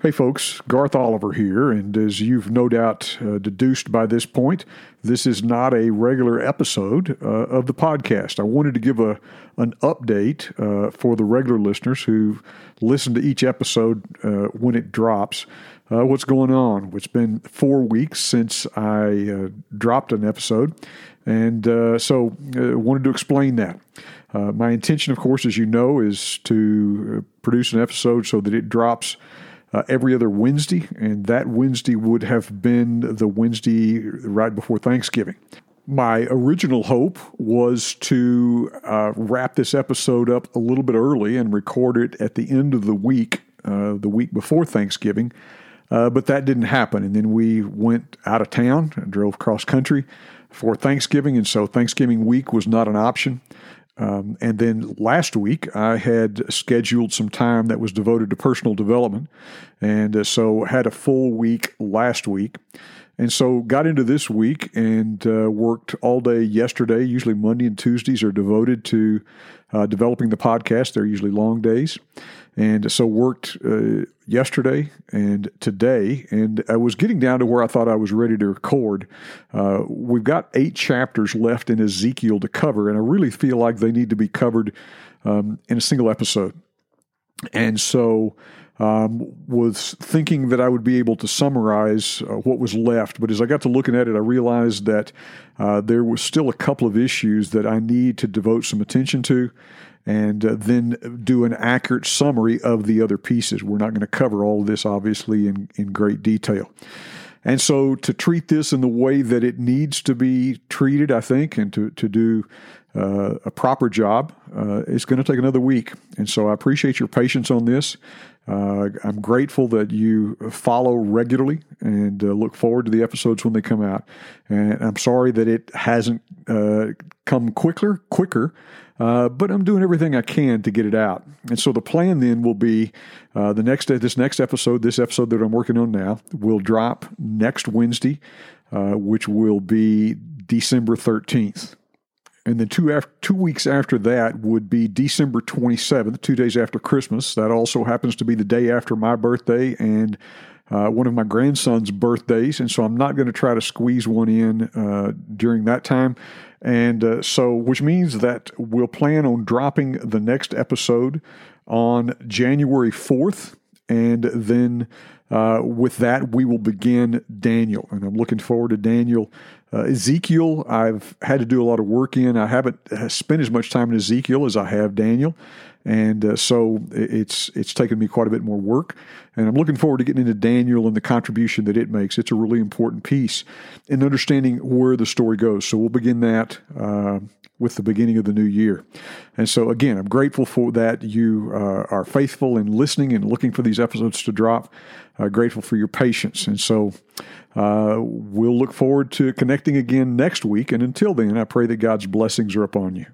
Hey, folks, Garth Oliver here, and as you've no doubt uh, deduced by this point, this is not a regular episode uh, of the podcast. I wanted to give a an update uh, for the regular listeners who listen to each episode uh, when it drops. Uh, what's going on? It's been four weeks since I uh, dropped an episode, and so I wanted to explain that. my intention, of course, as you know, is to produce an episode so that it drops uh, every other Wednesday, and that Wednesday would have been the Wednesday right before Thanksgiving. My original hope was to uh, wrap this episode up a little bit early and record it at the end of the week, uh, the week before Thanksgiving. Uh, but that didn't happen. And then we went out of town and drove cross country for Thanksgiving. And so Thanksgiving week was not an option. Um, and then last week, I had scheduled some time that was devoted to personal development. And uh, so had a full week last week. And so got into this week and uh, worked all day yesterday. Usually Monday and Tuesdays are devoted to uh, developing the podcast. They're usually long days. And so worked uh, yesterday and today, and I was getting down to where I thought I was ready to record. Uh, we've got eight chapters left in Ezekiel to cover, and I really feel like they need to be covered um, in a single episode. And so um, was thinking that I would be able to summarize uh, what was left, but as I got to looking at it, I realized that uh, there was still a couple of issues that I need to devote some attention to and uh, then do an accurate summary of the other pieces. We're not going to cover all of this, obviously, in, in great detail. And so, to treat this in the way that it needs to be treated, I think, and to, to do uh, a proper job, uh, it's going to take another week. And so, I appreciate your patience on this. Uh, I'm grateful that you follow regularly and uh, look forward to the episodes when they come out. And I'm sorry that it hasn't uh, come quicker, quicker. Uh, but I'm doing everything I can to get it out. And so the plan then will be uh, the next this next episode, this episode that I'm working on now, will drop next Wednesday, uh, which will be December 13th. And then two after, two weeks after that would be December 27th, two days after Christmas. That also happens to be the day after my birthday and uh, one of my grandson's birthdays. And so I'm not going to try to squeeze one in uh, during that time. And uh, so, which means that we'll plan on dropping the next episode on January 4th. And then uh, with that, we will begin Daniel. And I'm looking forward to Daniel. Uh, Ezekiel, I've had to do a lot of work in. I haven't spent as much time in Ezekiel as I have Daniel and uh, so it's it's taken me quite a bit more work. And I'm looking forward to getting into Daniel and the contribution that it makes. It's a really important piece in understanding where the story goes. So we'll begin that. Uh, with the beginning of the new year. And so, again, I'm grateful for that you uh, are faithful in listening and looking for these episodes to drop. Uh, grateful for your patience. And so, uh, we'll look forward to connecting again next week. And until then, I pray that God's blessings are upon you.